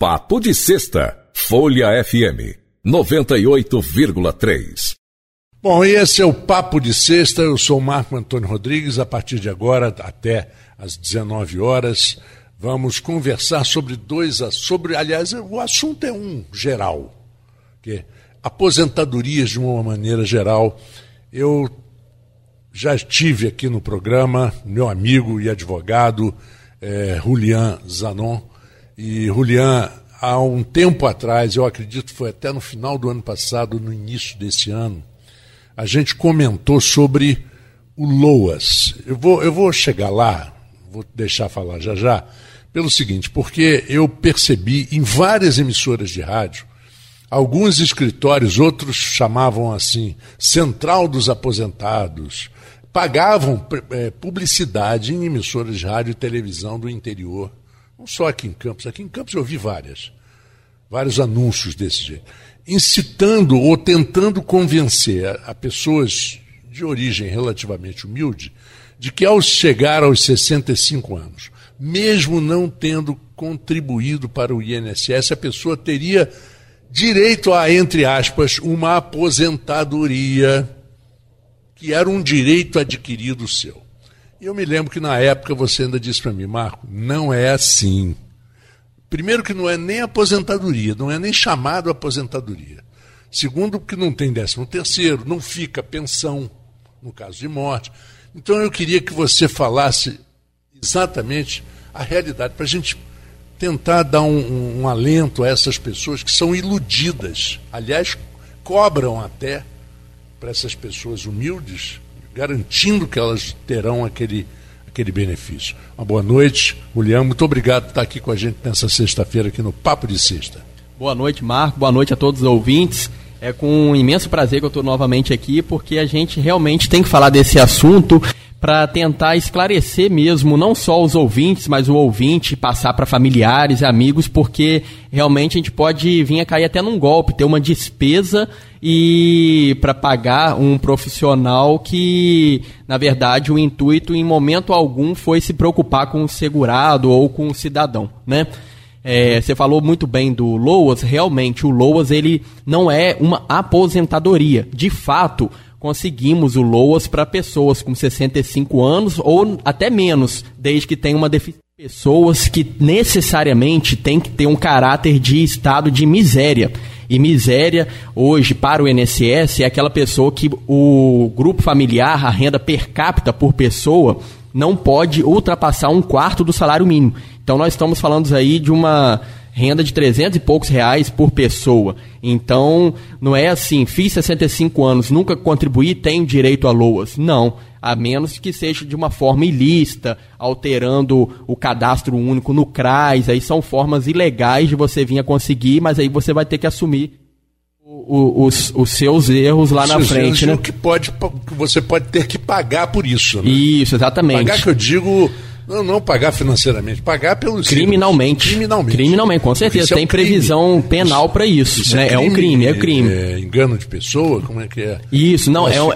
Papo de Sexta, Folha FM 98,3. Bom, e esse é o Papo de Sexta. Eu sou Marco Antônio Rodrigues. A partir de agora, até às 19 horas, vamos conversar sobre dois. sobre Aliás, o assunto é um geral, que aposentadorias de uma maneira geral. Eu já estive aqui no programa, meu amigo e advogado, é, Julian Zanon e Julian, há um tempo atrás, eu acredito que foi até no final do ano passado, no início desse ano, a gente comentou sobre o LOAS. Eu vou, eu vou chegar lá, vou deixar falar já já, pelo seguinte, porque eu percebi em várias emissoras de rádio, alguns escritórios, outros chamavam assim, Central dos Aposentados, pagavam é, publicidade em emissoras de rádio e televisão do interior não só aqui em Campos, aqui em Campos eu vi várias, vários anúncios desse jeito, incitando ou tentando convencer a, a pessoas de origem relativamente humilde de que ao chegar aos 65 anos, mesmo não tendo contribuído para o INSS, a pessoa teria direito a, entre aspas, uma aposentadoria, que era um direito adquirido seu. Eu me lembro que na época você ainda disse para mim, Marco, não é assim. Primeiro que não é nem aposentadoria, não é nem chamado aposentadoria. Segundo que não tem décimo terceiro, não fica pensão no caso de morte. Então eu queria que você falasse exatamente a realidade, para a gente tentar dar um, um, um, alento a essas pessoas que são iludidas. Aliás, cobram até para essas pessoas humildes garantindo que elas terão aquele, aquele benefício. Uma boa noite, Julião. Muito obrigado por estar aqui com a gente nessa sexta-feira, aqui no Papo de Sexta. Boa noite, Marco. Boa noite a todos os ouvintes. É com um imenso prazer que eu estou novamente aqui, porque a gente realmente tem que falar desse assunto para tentar esclarecer mesmo, não só os ouvintes, mas o ouvinte, passar para familiares, amigos, porque realmente a gente pode vir a cair até num golpe, ter uma despesa e para pagar um profissional que, na verdade, o intuito em momento algum foi se preocupar com o segurado ou com o cidadão, né? É, você falou muito bem do Loas, realmente o Loas ele não é uma aposentadoria. De fato, conseguimos o LOAS para pessoas com 65 anos ou até menos, desde que tenham uma deficiência. Pessoas que necessariamente têm que ter um caráter de estado de miséria. E miséria, hoje, para o INSS, é aquela pessoa que o grupo familiar, a renda per capita por pessoa, não pode ultrapassar um quarto do salário mínimo. Então, nós estamos falando aí de uma renda de 300 e poucos reais por pessoa. Então, não é assim, fiz 65 anos, nunca contribuí, tenho direito a LOAS. Não, a menos que seja de uma forma ilícita, alterando o cadastro único no CRAS, aí são formas ilegais de você vir a conseguir, mas aí você vai ter que assumir o, os, os seus erros lá os na frente, né? Que pode, você pode ter que pagar por isso, né? Isso, exatamente. Pagar que eu digo não, não pagar financeiramente, pagar pelos criminalmente. Criminalmente. Criminalmente, com certeza. É Tem um previsão penal para isso. isso né? é, é, um crime, é um crime. É, engano de pessoa, como é que é? Isso, não, é um,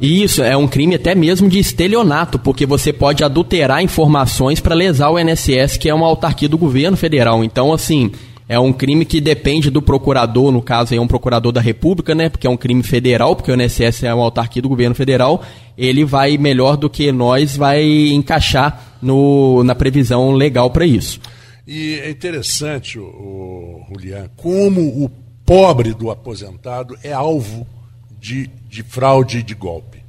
Isso, é um crime até mesmo de estelionato, porque você pode adulterar informações para lesar o INSS, que é uma autarquia do governo federal. Então, assim, é um crime que depende do procurador, no caso é um procurador da República, né? Porque é um crime federal, porque o INSS é uma autarquia do governo federal. Ele vai melhor do que nós, vai encaixar no, na previsão legal para isso. E é interessante, o, Julián, como o pobre do aposentado é alvo de, de fraude e de golpe.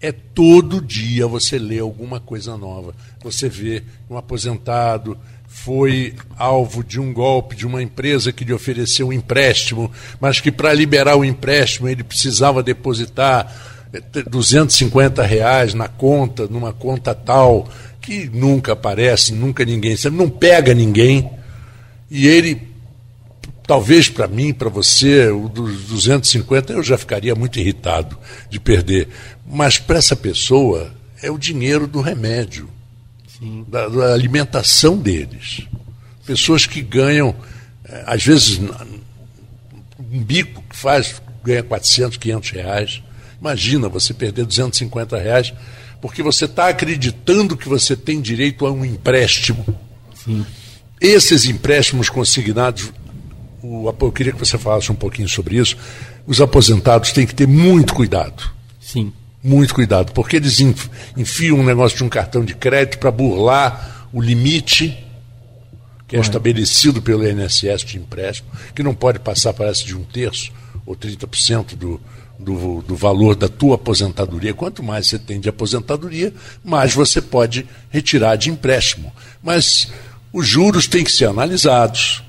É todo dia você lê alguma coisa nova. Você vê um aposentado foi alvo de um golpe de uma empresa que lhe ofereceu um empréstimo, mas que para liberar o empréstimo ele precisava depositar 250 eh, reais na conta, numa conta tal, que nunca aparece, nunca ninguém sabe, não pega ninguém. E ele, talvez para mim, para você, o dos 250 eu já ficaria muito irritado de perder. Mas para essa pessoa é o dinheiro do remédio da, da, alimentação deles. Pessoas que ganham, é, às vezes, um bico que faz, ganha 400, 500 reais. Imagina você perder 250 reais porque você está acreditando que você tem direito a um empréstimo. Sim. esses empréstimos consignados, o, eu queria que você falasse um pouquinho sobre isso. Os aposentados têm que ter muito cuidado. Sim. Muito cuidado, porque eles enfiam um negócio de um cartão de crédito para burlar o limite que é estabelecido pelo INSS de empréstimo, que não pode passar, parece, de um terço ou 30% do, do, do valor da tua aposentadoria. Quanto mais você tem de aposentadoria, mais você pode retirar de empréstimo. Mas os juros têm que ser analisados,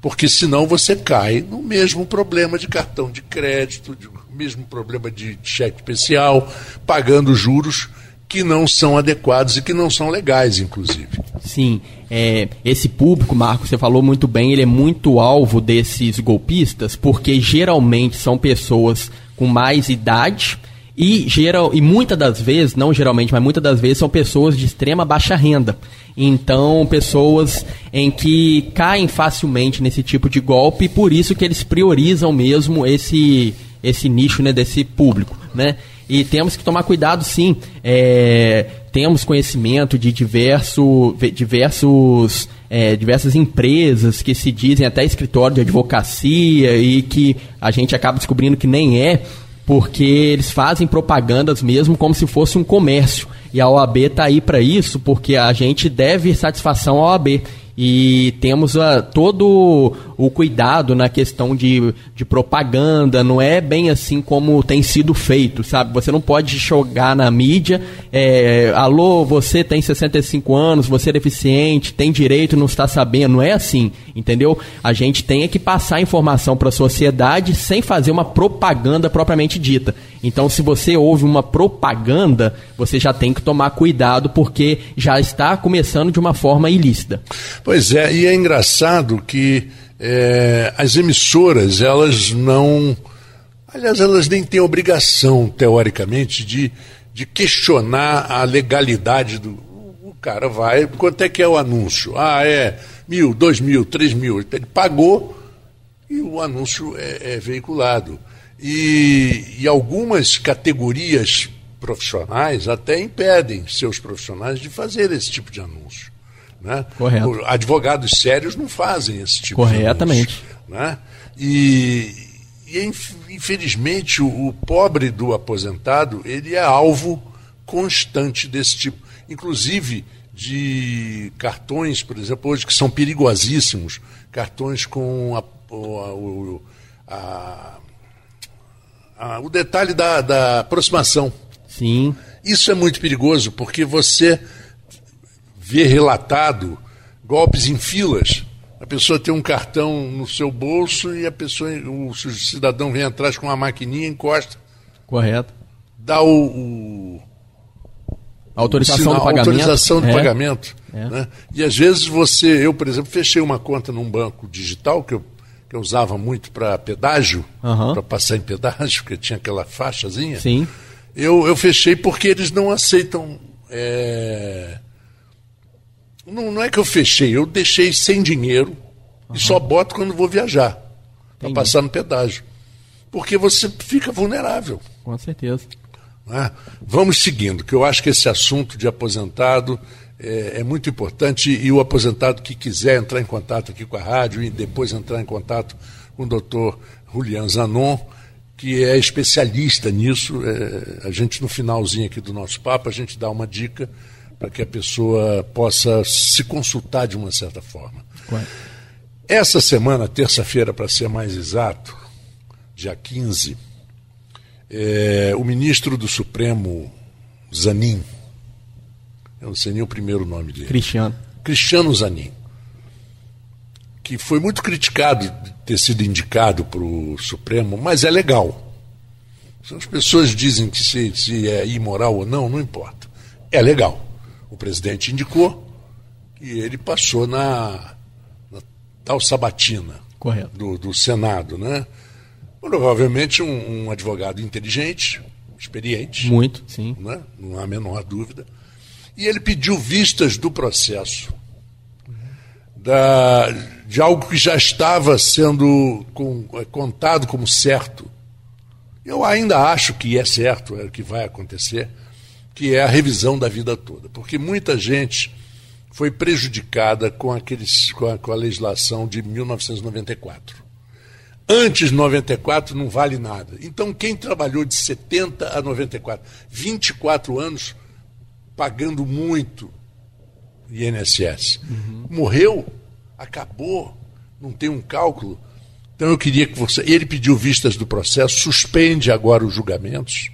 porque senão você cai no mesmo problema de cartão de crédito, no mesmo problema de cheque especial, pagando juros que não são adequados e que não são legais, inclusive. Sim, é, esse público, Marco, você falou muito bem, ele é muito alvo desses golpistas, porque geralmente são pessoas com mais idade e, geral, e muitas das vezes, não geralmente, mas muitas das vezes são pessoas de extrema baixa renda. Então, pessoas em que caem facilmente nesse tipo de golpe, por isso que eles priorizam mesmo esse, esse nicho né, desse público. Né? E temos que tomar cuidado, sim. É, temos conhecimento de diverso, diversos, é, diversas empresas que se dizem até escritório de advocacia e que a gente acaba descobrindo que nem é, porque eles fazem propagandas mesmo como se fosse um comércio. E a OAB está aí para isso, porque a gente deve satisfação à OAB e temos uh, todo o cuidado na questão de, de propaganda, não é bem assim como tem sido feito, sabe? Você não pode jogar na mídia, é, alô, você tem 65 anos, você é deficiente, tem direito, não está sabendo, não é assim, entendeu? A gente tem que passar informação para a sociedade sem fazer uma propaganda propriamente dita. Então, se você ouve uma propaganda, você já tem que tomar cuidado porque já está começando de uma forma ilícita. Pois é, e é engraçado que é, as emissoras, elas não. Aliás, elas nem têm obrigação, teoricamente, de, de questionar a legalidade do. O cara vai. Quanto é que é o anúncio? Ah, é mil, dois mil, três mil. Ele pagou e o anúncio é, é veiculado. E, e algumas categorias profissionais até impedem seus profissionais de fazer esse tipo de anúncio. Né? Correto. Advogados sérios não fazem esse tipo Corretamente. de anúncio. Né? E, e, infelizmente, o, o pobre do aposentado ele é alvo constante desse tipo. Inclusive de cartões, por exemplo, hoje que são perigosíssimos, cartões com a, a, a, a, o detalhe da, da aproximação. Sim. Isso é muito perigoso, porque você ver relatado golpes em filas. A pessoa tem um cartão no seu bolso e a pessoa, o cidadão vem atrás com uma maquininha, encosta. Correto. Dá o, o autorização do pagamento. Autorização do é. pagamento. É. Né? E às vezes você, eu, por exemplo, fechei uma conta num banco digital que eu, que eu usava muito para pedágio, uhum. para passar em pedágio, porque tinha aquela faixazinha. Sim. Eu, eu fechei porque eles não aceitam. É não, não é que eu fechei, eu deixei sem dinheiro uhum. e só boto quando vou viajar. Para passar no pedágio. Porque você fica vulnerável. Com certeza. É? Vamos seguindo, que eu acho que esse assunto de aposentado é, é, muito importante e o aposentado que quiser entrar em contato aqui com a rádio e depois entrar em contato com o doutor Julian Zanon, que é especialista nisso, é, a gente no finalzinho aqui do nosso papo, a gente dá uma dica para que a pessoa possa se consultar de uma certa forma. Essa semana, terça-feira, para ser mais exato, dia 15, é, o ministro do Supremo, Zanin, eu não sei nem o primeiro nome dele. Cristiano. Cristiano Zanin, que foi muito criticado de ter sido indicado para o Supremo, mas é legal. Se as pessoas dizem que se, se é imoral ou não, não importa. É legal o presidente indicou e ele passou na, na tal sabatina do, do, Senado, né? Provavelmente um, um, advogado inteligente, experiente. Muito, sim. Né? Não há a menor dúvida. E ele pediu vistas do processo da, de algo que já estava sendo com, é, contado como certo. Eu ainda acho que é certo, é o que vai acontecer que é a revisão da vida toda. Porque muita gente foi prejudicada com, aqueles, com, a, com a legislação de 1994. Antes de 94 não vale nada. Então, quem trabalhou de 70 a 94, 24 anos pagando muito INSS, uhum. morreu, acabou, não tem um cálculo. Então eu queria que você. Ele pediu vistas do processo, suspende agora os julgamentos.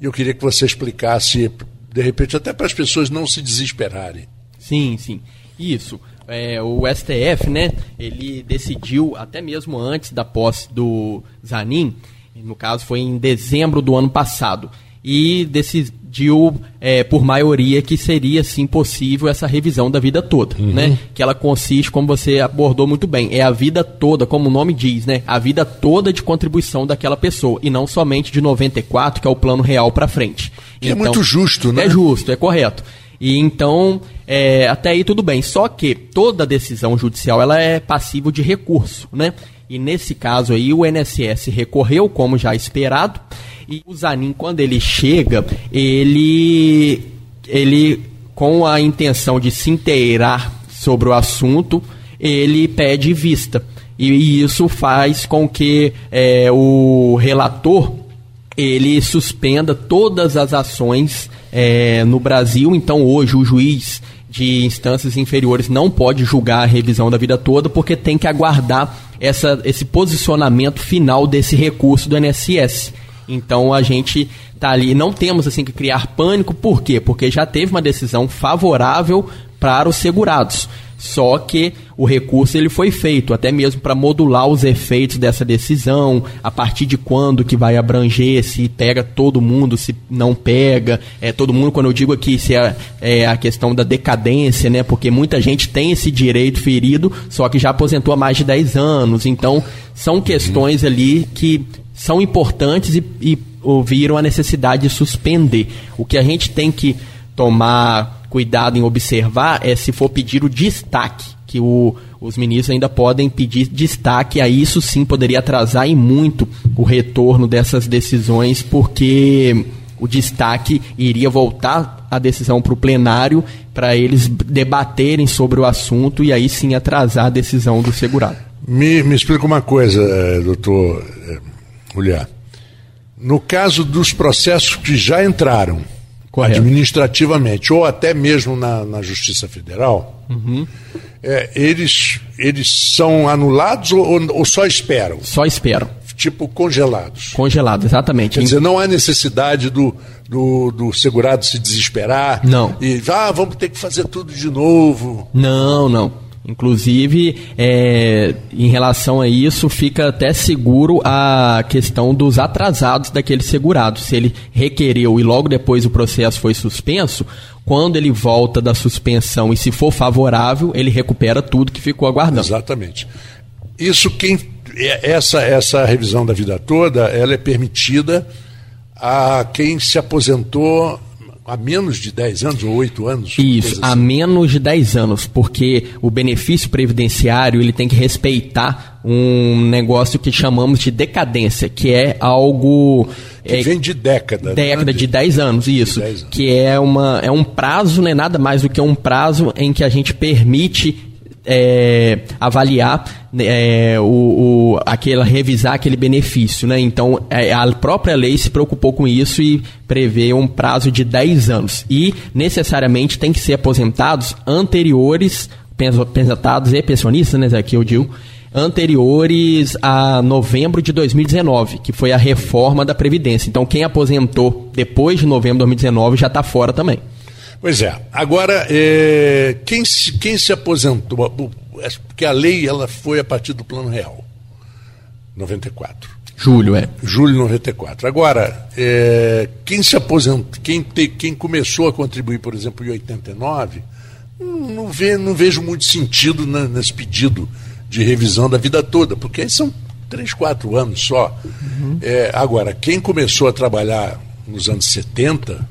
E eu queria que você explicasse, de repente, até para as pessoas não se desesperarem. Sim, sim. Isso. É, o STF, né, ele decidiu, até mesmo antes da posse do Zanin, no caso foi em dezembro do ano passado, e decidiu é, por maioria que seria sim possível essa revisão da vida toda, uhum. né? Que ela consiste, como você abordou muito bem, é a vida toda, como o nome diz, né? A vida toda de contribuição daquela pessoa e não somente de 94, que é o plano real para frente. Que então, é muito justo, né? É justo, é correto. E então, é, até aí tudo bem. Só que toda decisão judicial ela é passível de recurso, né? E nesse caso aí o INSS recorreu, como já esperado, e o Zanin, quando ele chega, ele, ele com a intenção de se inteirar sobre o assunto, ele pede vista. E, e isso faz com que é, o relator ele suspenda todas as ações é, no Brasil. Então, hoje, o juiz de instâncias inferiores não pode julgar a revisão da vida toda, porque tem que aguardar essa, esse posicionamento final desse recurso do INSS. Então a gente tá ali, não temos assim que criar pânico, por quê? Porque já teve uma decisão favorável para os segurados. Só que o recurso ele foi feito até mesmo para modular os efeitos dessa decisão, a partir de quando que vai abranger, se pega todo mundo, se não pega, é todo mundo quando eu digo aqui se é, é a questão da decadência, né? Porque muita gente tem esse direito ferido, só que já aposentou há mais de 10 anos. Então, são questões ali que são importantes e, e ouviram a necessidade de suspender. O que a gente tem que tomar cuidado em observar é se for pedir o destaque, que o, os ministros ainda podem pedir destaque, aí isso sim poderia atrasar e muito o retorno dessas decisões, porque o destaque iria voltar a decisão para o plenário para eles debaterem sobre o assunto e aí sim atrasar a decisão do segurado. Me, me explica uma coisa, eh, doutor Mulher. Eh, no caso dos processos que já entraram, Correto. administrativamente, ou até mesmo na, na Justiça Federal, uhum. é, eles, eles são anulados ou, ou, só esperam? Só esperam. Tipo congelados. Congelados, exatamente. Quer dizer, não há necessidade do, do, do segurado se desesperar. Não. E, ah, vamos ter que fazer tudo de novo. Não, não. Inclusive, é, em relação a isso, fica até seguro a questão dos atrasados daquele segurado. Se ele requereu e logo depois o processo foi suspenso, quando ele volta da suspensão e se for favorável, ele recupera tudo que ficou aguardando. Exatamente. Isso quem é, essa essa revisão da vida toda, ela é permitida a quem se aposentou há menos de 10 anos ou 8 anos? Isso, assim. há menos de 10 anos, porque o benefício previdenciário ele tem que respeitar um negócio que chamamos de decadência, que é algo que é, vem de década. Década né? de 10 anos, isso. anos. Que é, uma, é um prazo, não é nada mais do que um prazo em que a gente permite é, avaliar é, o, o, aquela, revisar aquele benefício. Né? Então, é, a própria lei se preocupou com isso e prevê um prazo de 10 anos. E, necessariamente, tem que ser aposentados anteriores, aposentados e pensionistas, né, aqui eu digo, anteriores a novembro de 2019, que foi a reforma da Previdência. Então, quem aposentou depois de novembro de 2019 já está fora também. Pois é. Agora, é, quem, se, quem se aposentou, é, porque a lei ela foi a partir do Plano Real, 94. Julho, é. Julho de 94. Agora, é, quem se aposentou, quem, te, quem começou a contribuir, por exemplo, em 89, não, vê, não vejo muito sentido na, nesse pedido de revisão da vida toda, porque aí são três, quatro anos só. Uhum. É, agora, quem começou a trabalhar nos anos 70,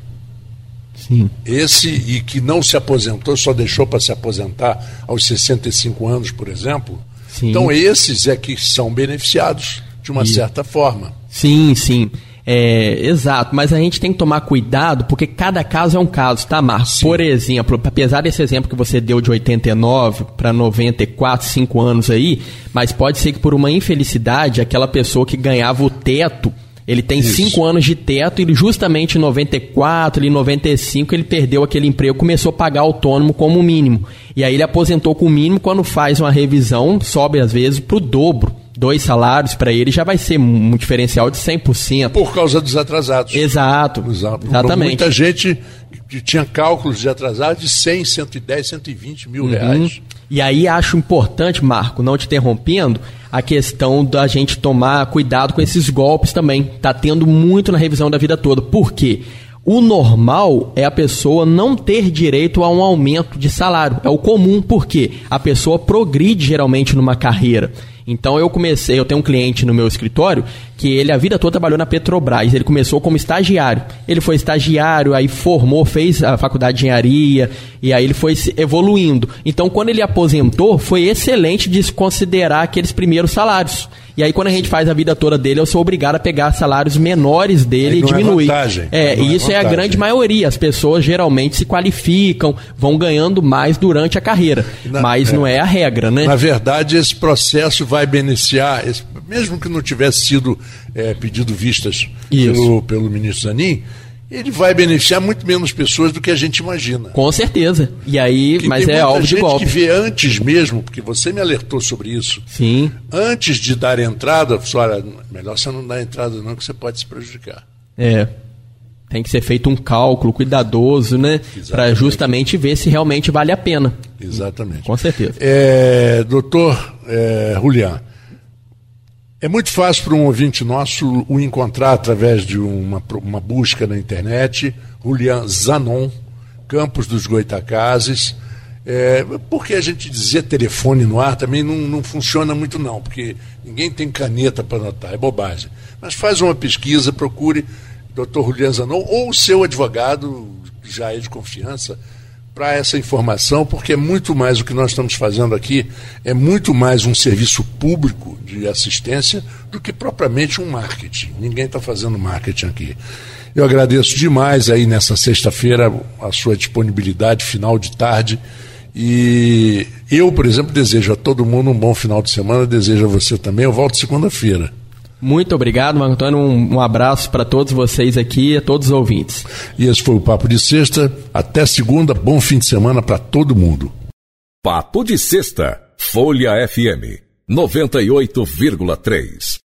Sim. Esse e que não se aposentou, só deixou para se aposentar aos 65 anos, por exemplo. Sim. Então, esses é que são beneficiados de uma e... certa forma. Sim, sim. É, exato, mas a gente tem que tomar cuidado porque cada caso é um caso, tá, Marcos? Por exemplo, apesar desse exemplo que você deu de 89 para 94, 5 anos aí, mas pode ser que por uma infelicidade, aquela pessoa que ganhava o teto ele tem Isso. cinco anos de teto e justamente em 94, em 95, ele perdeu aquele emprego, começou a pagar autônomo como mínimo. E aí ele aposentou com o mínimo, quando faz uma revisão, sobe às vezes para o dobro dois salários para ele já vai ser um diferencial de 100%. Por causa dos atrasados. Exato. Exato. Exatamente. Muita gente tinha cálculos de atrasados de 100, 110, 120 mil uhum. reais. E aí acho importante, Marco, não te interrompendo, a questão da gente tomar cuidado com esses golpes também. Tá tendo muito na revisão da vida toda. Por quê? O normal é a pessoa não ter direito a um aumento de salário. É o comum, porque a pessoa progride geralmente numa carreira. Então eu comecei, eu tenho um cliente no meu escritório que ele a vida toda trabalhou na Petrobras. Ele começou como estagiário. Ele foi estagiário, aí formou, fez a faculdade de engenharia e aí ele foi evoluindo. Então quando ele aposentou, foi excelente de se considerar aqueles primeiros salários. E aí, quando a gente faz a vida toda dele, eu sou obrigado a pegar salários menores dele e diminuir. É, é e isso é, é, a grande maioria. As pessoas geralmente se qualificam, vão ganhando mais durante a carreira. Na, mas é, não é a regra, né? Na verdade, esse processo vai beneficiar, esse, mesmo que não tivesse sido é, pedido vistas pelo, pelo ministro Zanin, ele vai beneficiar muito menos pessoas do que a gente imagina. Com certeza. E aí, mas é alvo de golpe. que vê antes mesmo, porque você me alertou sobre isso. Sim. Antes de dar entrada, olha, melhor você não dar entrada não, que você pode se prejudicar. É. Tem que ser feito um cálculo cuidadoso, né? Para justamente ver se realmente vale a pena. Exatamente. Com certeza. É, doutor é, Julián, é muito fácil para um ouvinte nosso o encontrar através de uma, uma busca na internet, Julian Zanon, Campos dos Goitacazes. É, porque a gente dizer telefone no ar também não, não funciona muito não, porque ninguém tem caneta para anotar, é bobagem. Mas faz uma pesquisa, procure Dr. Julian Zanon ou o seu advogado, já é de confiança, para essa informação, porque é muito mais o que nós estamos fazendo aqui, é muito mais um serviço público de assistência do que propriamente um marketing. Ninguém está fazendo marketing aqui. Eu agradeço demais aí nessa sexta-feira a sua disponibilidade final de tarde. E eu, por exemplo, desejo a todo mundo um bom final de semana, desejo a você também. Eu volto segunda-feira. Muito obrigado, Marco Antônio. Um, um abraço para todos vocês aqui e a todos os ouvintes. E esse foi o Papo de Sexta. Até segunda. Bom fim de semana para todo mundo. Papo de Sexta. Folha FM 98,3.